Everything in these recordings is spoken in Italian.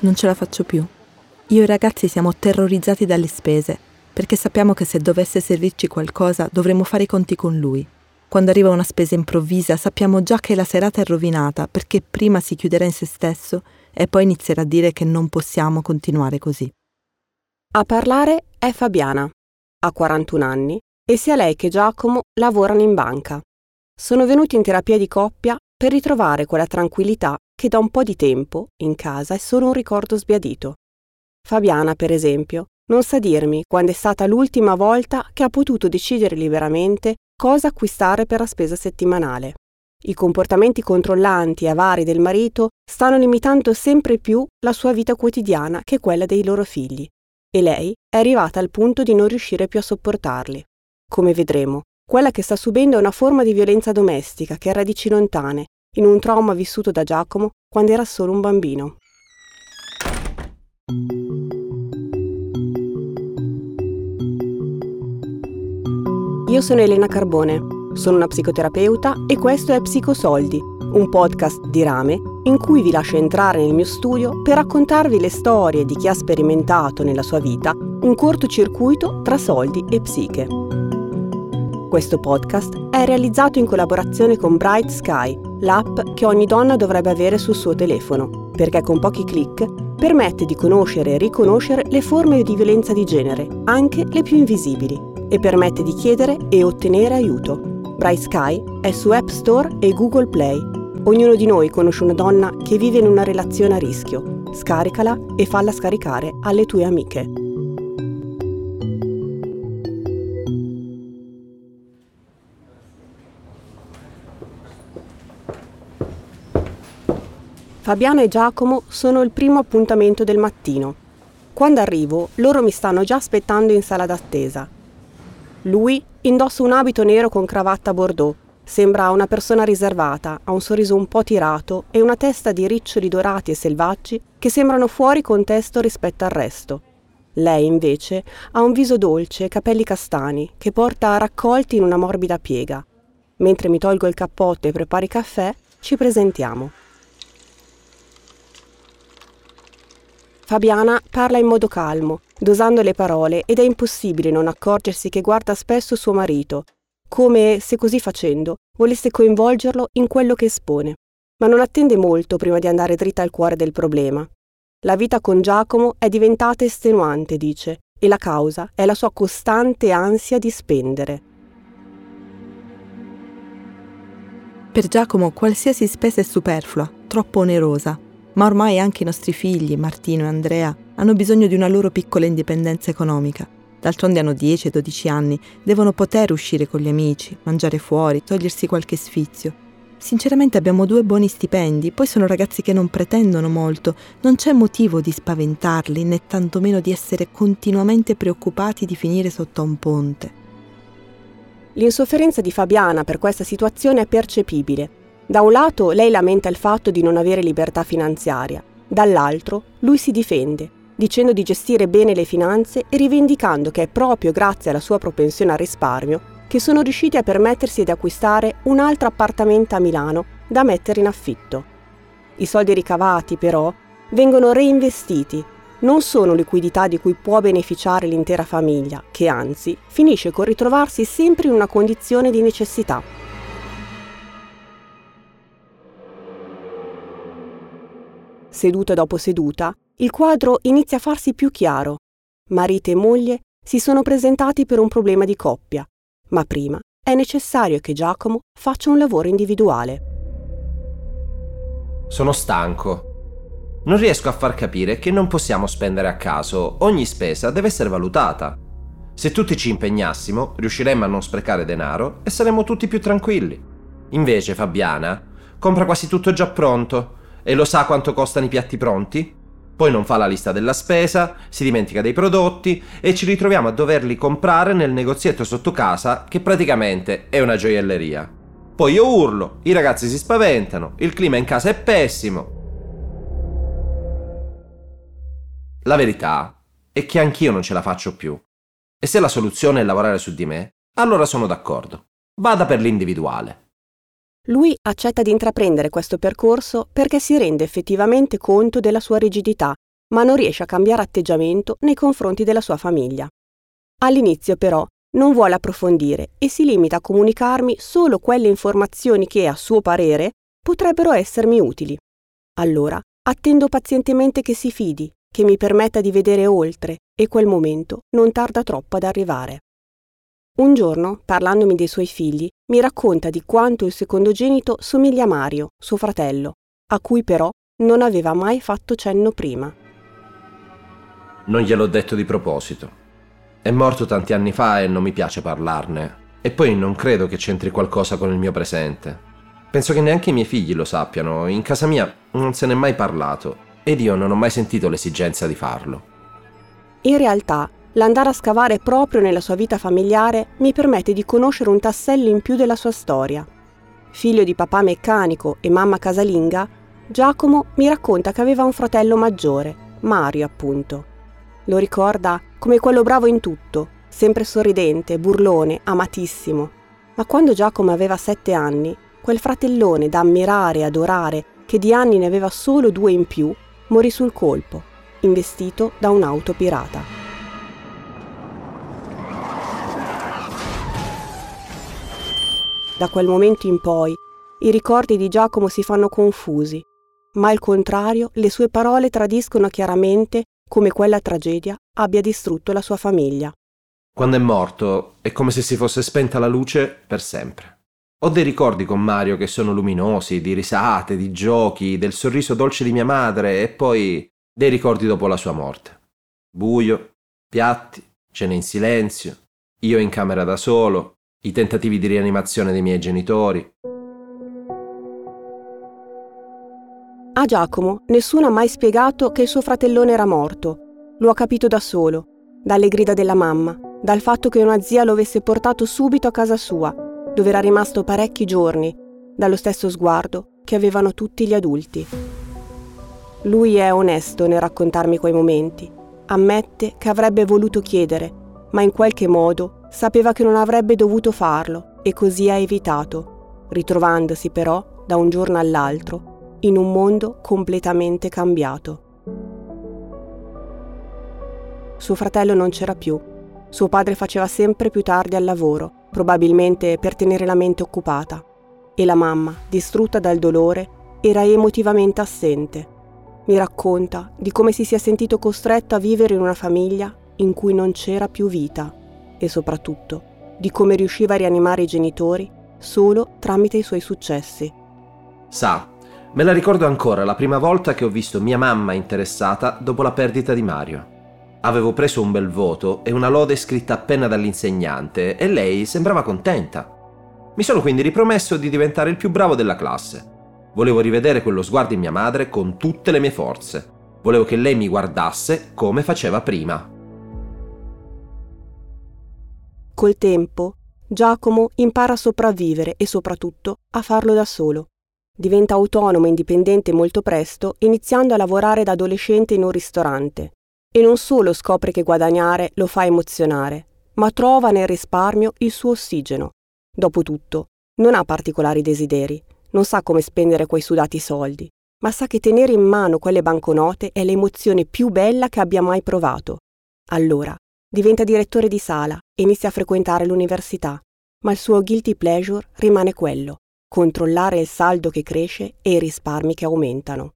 Non ce la faccio più. Io e i ragazzi siamo terrorizzati dalle spese, perché sappiamo che se dovesse servirci qualcosa dovremo fare i conti con lui. Quando arriva una spesa improvvisa sappiamo già che la serata è rovinata perché prima si chiuderà in se stesso e poi inizierà a dire che non possiamo continuare così. A parlare è Fabiana, ha 41 anni e sia lei che Giacomo lavorano in banca. Sono venuti in terapia di coppia per ritrovare quella tranquillità che da un po' di tempo, in casa, è solo un ricordo sbiadito. Fabiana, per esempio, non sa dirmi quando è stata l'ultima volta che ha potuto decidere liberamente cosa acquistare per la spesa settimanale. I comportamenti controllanti e avari del marito stanno limitando sempre più la sua vita quotidiana che quella dei loro figli e lei è arrivata al punto di non riuscire più a sopportarli. Come vedremo, quella che sta subendo è una forma di violenza domestica che ha radici lontane, in un trauma vissuto da Giacomo quando era solo un bambino. Io sono Elena Carbone, sono una psicoterapeuta e questo è Psicosoldi, un podcast di rame in cui vi lascio entrare nel mio studio per raccontarvi le storie di chi ha sperimentato nella sua vita un cortocircuito tra soldi e psiche. Questo podcast è realizzato in collaborazione con Bright Sky, l'app che ogni donna dovrebbe avere sul suo telefono, perché con pochi clic permette di conoscere e riconoscere le forme di violenza di genere, anche le più invisibili e permette di chiedere e ottenere aiuto. Bright Sky è su App Store e Google Play. Ognuno di noi conosce una donna che vive in una relazione a rischio. Scaricala e falla scaricare alle tue amiche. Fabiana e Giacomo sono il primo appuntamento del mattino. Quando arrivo, loro mi stanno già aspettando in sala d'attesa lui indossa un abito nero con cravatta bordeaux. Sembra una persona riservata, ha un sorriso un po' tirato e una testa di riccioli dorati e selvaggi che sembrano fuori contesto rispetto al resto. Lei, invece, ha un viso dolce e capelli castani che porta raccolti in una morbida piega. Mentre mi tolgo il cappotto e preparo il caffè, ci presentiamo. Fabiana parla in modo calmo, dosando le parole ed è impossibile non accorgersi che guarda spesso suo marito, come se così facendo volesse coinvolgerlo in quello che espone. Ma non attende molto prima di andare dritta al cuore del problema. La vita con Giacomo è diventata estenuante, dice, e la causa è la sua costante ansia di spendere. Per Giacomo qualsiasi spesa è superflua, troppo onerosa, ma ormai anche i nostri figli, Martino e Andrea, hanno bisogno di una loro piccola indipendenza economica. D'altronde hanno 10-12 anni, devono poter uscire con gli amici, mangiare fuori, togliersi qualche sfizio. Sinceramente abbiamo due buoni stipendi, poi sono ragazzi che non pretendono molto, non c'è motivo di spaventarli né tantomeno di essere continuamente preoccupati di finire sotto un ponte. L'insofferenza di Fabiana per questa situazione è percepibile. Da un lato lei lamenta il fatto di non avere libertà finanziaria, dall'altro lui si difende, dicendo di gestire bene le finanze e rivendicando che è proprio grazie alla sua propensione al risparmio che sono riusciti a permettersi di acquistare un altro appartamento a Milano da mettere in affitto. I soldi ricavati, però, vengono reinvestiti, non sono liquidità di cui può beneficiare l'intera famiglia, che anzi finisce con ritrovarsi sempre in una condizione di necessità. Seduta dopo seduta, il quadro inizia a farsi più chiaro. Marito e moglie si sono presentati per un problema di coppia, ma prima è necessario che Giacomo faccia un lavoro individuale. Sono stanco. Non riesco a far capire che non possiamo spendere a caso, ogni spesa deve essere valutata. Se tutti ci impegnassimo, riusciremmo a non sprecare denaro e saremmo tutti più tranquilli. Invece Fabiana compra quasi tutto già pronto e lo sa quanto costano i piatti pronti? Poi non fa la lista della spesa, si dimentica dei prodotti e ci ritroviamo a doverli comprare nel negozietto sotto casa che praticamente è una gioielleria. Poi io urlo, i ragazzi si spaventano, il clima in casa è pessimo. La verità è che anch'io non ce la faccio più. E se la soluzione è lavorare su di me, allora sono d'accordo. Vada per l'individuale. Lui accetta di intraprendere questo percorso perché si rende effettivamente conto della sua rigidità, ma non riesce a cambiare atteggiamento nei confronti della sua famiglia. All'inizio però non vuole approfondire e si limita a comunicarmi solo quelle informazioni che, a suo parere, potrebbero essermi utili. Allora attendo pazientemente che si fidi, che mi permetta di vedere oltre e quel momento non tarda troppo ad arrivare. Un giorno, parlandomi dei suoi figli, mi racconta di quanto il secondogenito somiglia a Mario, suo fratello, a cui però non aveva mai fatto cenno prima. Non gliel'ho detto di proposito. È morto tanti anni fa e non mi piace parlarne. E poi non credo che c'entri qualcosa con il mio presente. Penso che neanche i miei figli lo sappiano, in casa mia non se n'è mai parlato ed io non ho mai sentito l'esigenza di farlo. In realtà, l'andare a scavare proprio nella sua vita familiare mi permette di conoscere un tassello in più della sua storia. Figlio di papà meccanico e mamma casalinga, Giacomo mi racconta che aveva un fratello maggiore, Mario appunto. Lo ricorda come quello bravo in tutto, sempre sorridente, burlone, amatissimo. Ma quando Giacomo aveva sette anni, quel fratellone da ammirare e adorare, che di anni ne aveva solo due in più, morì sul colpo, investito da un'auto pirata. Da quel momento in poi i ricordi di Giacomo si fanno confusi, ma al contrario le sue parole tradiscono chiaramente come quella tragedia abbia distrutto la sua famiglia. Quando è morto è come se si fosse spenta la luce per sempre. Ho dei ricordi con Mario che sono luminosi, di risate, di giochi, del sorriso dolce di mia madre e poi dei ricordi dopo la sua morte. Buio, piatti, cene in silenzio, io in camera da solo, i tentativi di rianimazione dei miei genitori. A Giacomo nessuno ha mai spiegato che il suo fratellone era morto. Lo ha capito da solo, dalle grida della mamma, dal fatto che una zia lo avesse portato subito a casa sua dove era rimasto parecchi giorni, dallo stesso sguardo che avevano tutti gli adulti. Lui è onesto nel raccontarmi quei momenti, ammette che avrebbe voluto chiedere, ma in qualche modo sapeva che non avrebbe dovuto farlo e così ha evitato, ritrovandosi però da un giorno all'altro in un mondo completamente cambiato. Suo fratello non c'era più, suo padre faceva sempre più tardi al lavoro probabilmente per tenere la mente occupata, e la mamma, distrutta dal dolore, era emotivamente assente. Mi racconta di come si sia sentito costretto a vivere in una famiglia in cui non c'era più vita e soprattutto di come riusciva a rianimare i genitori solo tramite i suoi successi. Sa, me la ricordo ancora la prima volta che ho visto mia mamma interessata dopo la perdita di Mario. Avevo preso un bel voto e una lode scritta appena dall'insegnante e lei sembrava contenta. Mi sono quindi ripromesso di diventare il più bravo della classe. Volevo rivedere quello sguardo in mia madre con tutte le mie forze. Volevo che lei mi guardasse come faceva prima. Col tempo, Giacomo impara a sopravvivere e soprattutto a farlo da solo. Diventa autonomo e indipendente molto presto, iniziando a lavorare da adolescente in un ristorante. E non solo scopre che guadagnare lo fa emozionare, ma trova nel risparmio il suo ossigeno. Dopotutto, non ha particolari desideri, non sa come spendere quei sudati soldi, ma sa che tenere in mano quelle banconote è l'emozione più bella che abbia mai provato. Allora, diventa direttore di sala e inizia a frequentare l'università, ma il suo guilty pleasure rimane quello, controllare il saldo che cresce e i risparmi che aumentano.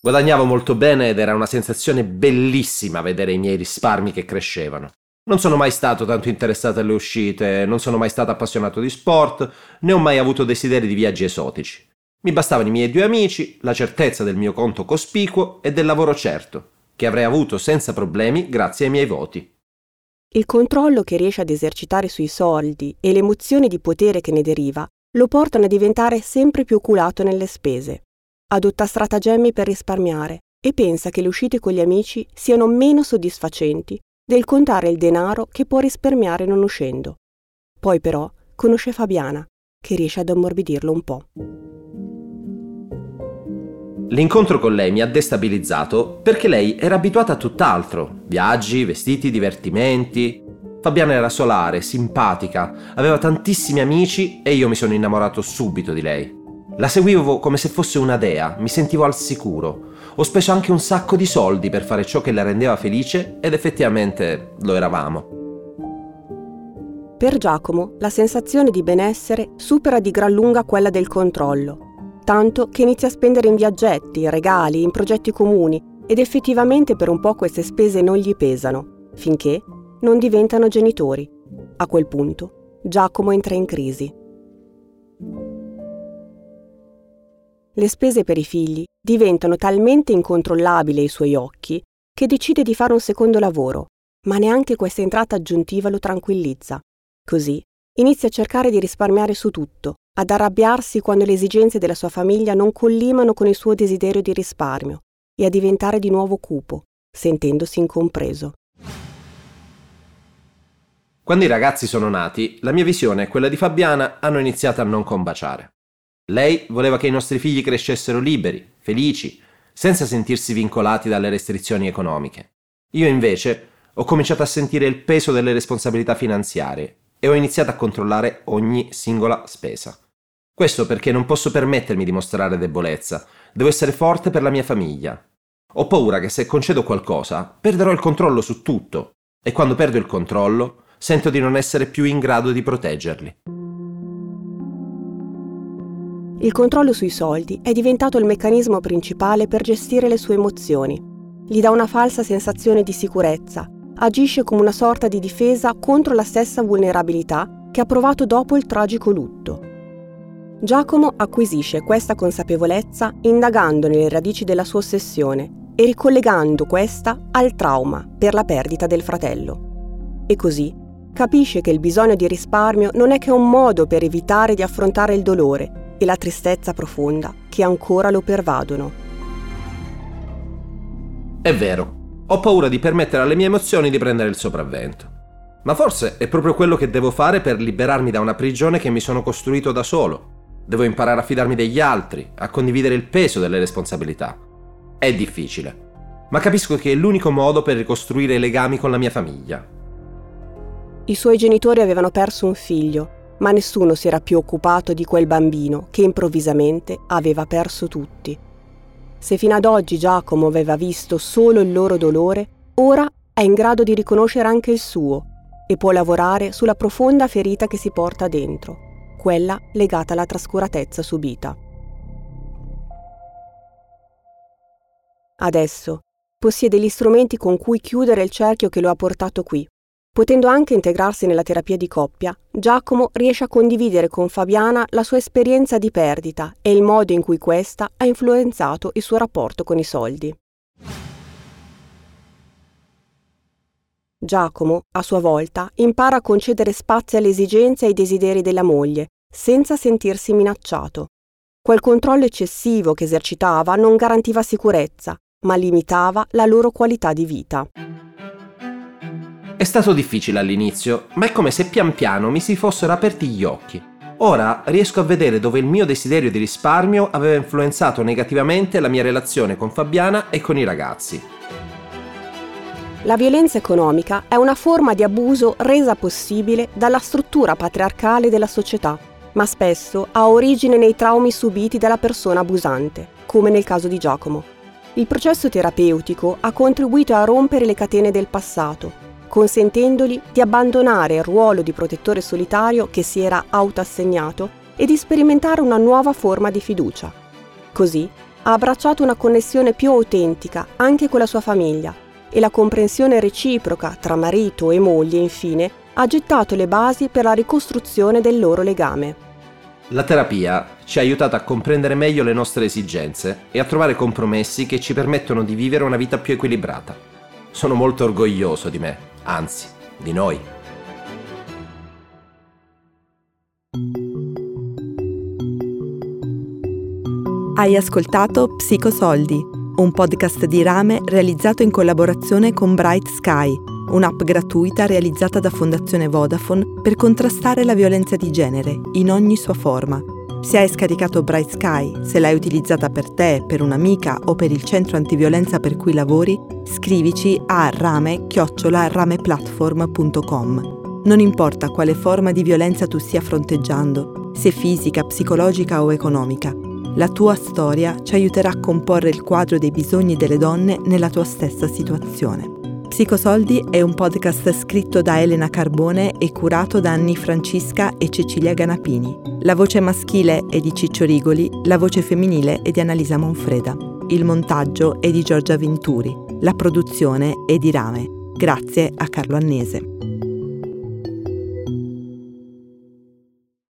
Guadagnavo molto bene ed era una sensazione bellissima vedere i miei risparmi che crescevano. Non sono mai stato tanto interessato alle uscite, non sono mai stato appassionato di sport, né ho mai avuto desideri di viaggi esotici. Mi bastavano i miei due amici, la certezza del mio conto cospicuo e del lavoro certo, che avrei avuto senza problemi grazie ai miei voti. Il controllo che riesce ad esercitare sui soldi e l'emozione di potere che ne deriva lo portano a diventare sempre più oculato nelle spese adotta stratagemmi per risparmiare e pensa che le uscite con gli amici siano meno soddisfacenti del contare il denaro che può risparmiare non uscendo. Poi però conosce Fabiana, che riesce ad ammorbidirlo un po'. L'incontro con lei mi ha destabilizzato perché lei era abituata a tutt'altro, viaggi, vestiti, divertimenti. Fabiana era solare, simpatica, aveva tantissimi amici e io mi sono innamorato subito di lei. La seguivo come se fosse una dea, mi sentivo al sicuro. Ho speso anche un sacco di soldi per fare ciò che la rendeva felice ed effettivamente lo eravamo. Per Giacomo la sensazione di benessere supera di gran lunga quella del controllo, tanto che inizia a spendere in viaggetti, regali, in progetti comuni ed effettivamente per un po' queste spese non gli pesano, finché non diventano genitori. A quel punto Giacomo entra in crisi. Le spese per i figli diventano talmente incontrollabili ai suoi occhi che decide di fare un secondo lavoro, ma neanche questa entrata aggiuntiva lo tranquillizza. Così inizia a cercare di risparmiare su tutto, ad arrabbiarsi quando le esigenze della sua famiglia non collimano con il suo desiderio di risparmio e a diventare di nuovo cupo, sentendosi incompreso. Quando i ragazzi sono nati, la mia visione e quella di Fabiana hanno iniziato a non combaciare. Lei voleva che i nostri figli crescessero liberi, felici, senza sentirsi vincolati dalle restrizioni economiche. Io invece ho cominciato a sentire il peso delle responsabilità finanziarie e ho iniziato a controllare ogni singola spesa. Questo perché non posso permettermi di mostrare debolezza, devo essere forte per la mia famiglia. Ho paura che se concedo qualcosa, perderò il controllo su tutto e quando perdo il controllo, sento di non essere più in grado di proteggerli. Il controllo sui soldi è diventato il meccanismo principale per gestire le sue emozioni. Gli dà una falsa sensazione di sicurezza agisce come una sorta di difesa contro la stessa vulnerabilità che ha provato dopo il tragico lutto. Giacomo acquisisce questa consapevolezza indagando nelle radici della sua ossessione e ricollegando questa al trauma per la perdita del fratello. E così capisce che il bisogno di risparmio non è che un modo per evitare di affrontare il dolore e la tristezza profonda che ancora lo pervadono. È vero, ho paura di permettere alle mie emozioni di prendere il sopravvento. Ma forse è proprio quello che devo fare per liberarmi da una prigione che mi sono costruito da solo. Devo imparare a fidarmi degli altri, a condividere il peso delle responsabilità. È difficile, ma capisco che è l'unico modo per ricostruire i legami con la mia famiglia. I suoi genitori avevano perso un figlio, ma nessuno si era più occupato di quel bambino che improvvisamente aveva perso tutti. Se fino ad oggi Giacomo aveva visto solo il loro dolore, ora è in grado di riconoscere anche il suo e può lavorare sulla profonda ferita che si porta dentro, quella legata alla trascuratezza subita. Adesso possiede gli strumenti con cui chiudere il cerchio che lo ha portato qui Potendo anche integrarsi nella terapia di coppia, Giacomo riesce a condividere con Fabiana la sua esperienza di perdita e il modo in cui questa ha influenzato il suo rapporto con i soldi. Giacomo, a sua volta, impara a concedere spazio alle esigenze e ai desideri della moglie, senza sentirsi minacciato. Quel controllo eccessivo che esercitava non garantiva sicurezza, ma limitava la loro qualità di vita. È stato difficile all'inizio, ma è come se pian piano mi si fossero aperti gli occhi. Ora riesco a vedere dove il mio desiderio di risparmio aveva influenzato negativamente la mia relazione con Fabiana e con i ragazzi. La violenza economica è una forma di abuso resa possibile dalla struttura patriarcale della società, ma spesso ha origine nei traumi subiti dalla persona abusante, come nel caso di Giacomo. Il processo terapeutico ha contribuito a rompere le catene del passato consentendogli di abbandonare il ruolo di protettore solitario che si era autoassegnato e di sperimentare una nuova forma di fiducia. Così ha abbracciato una connessione più autentica anche con la sua famiglia e la comprensione reciproca tra marito e moglie, infine, ha gettato le basi per la ricostruzione del loro legame. La terapia ci ha aiutato a comprendere meglio le nostre esigenze e a trovare compromessi che ci permettono di vivere una vita più equilibrata. Sono molto orgoglioso di me anzi, di noi. Hai ascoltato Psicosoldi, un podcast di rame realizzato in collaborazione con Bright Sky, un'app gratuita realizzata da Fondazione Vodafone per contrastare la violenza di genere in ogni sua forma Se hai scaricato Bright Sky, se l'hai utilizzata per te, per un'amica o per il centro antiviolenza per cui lavori, scrivici a rame-rameplatform.com. Non importa quale forma di violenza tu stia fronteggiando, se fisica, psicologica o economica, la tua storia ci aiuterà a comporre il quadro dei bisogni delle donne nella tua stessa situazione. Psicosoldi è un podcast scritto da Elena Carbone e curato da Anni Francisca e Cecilia Ganapini. La voce maschile è di Ciccio Rigoli, la voce femminile è di Annalisa Monfreda. Il montaggio è di Giorgia Venturi, la produzione è di Rame. Grazie a Carlo Annese.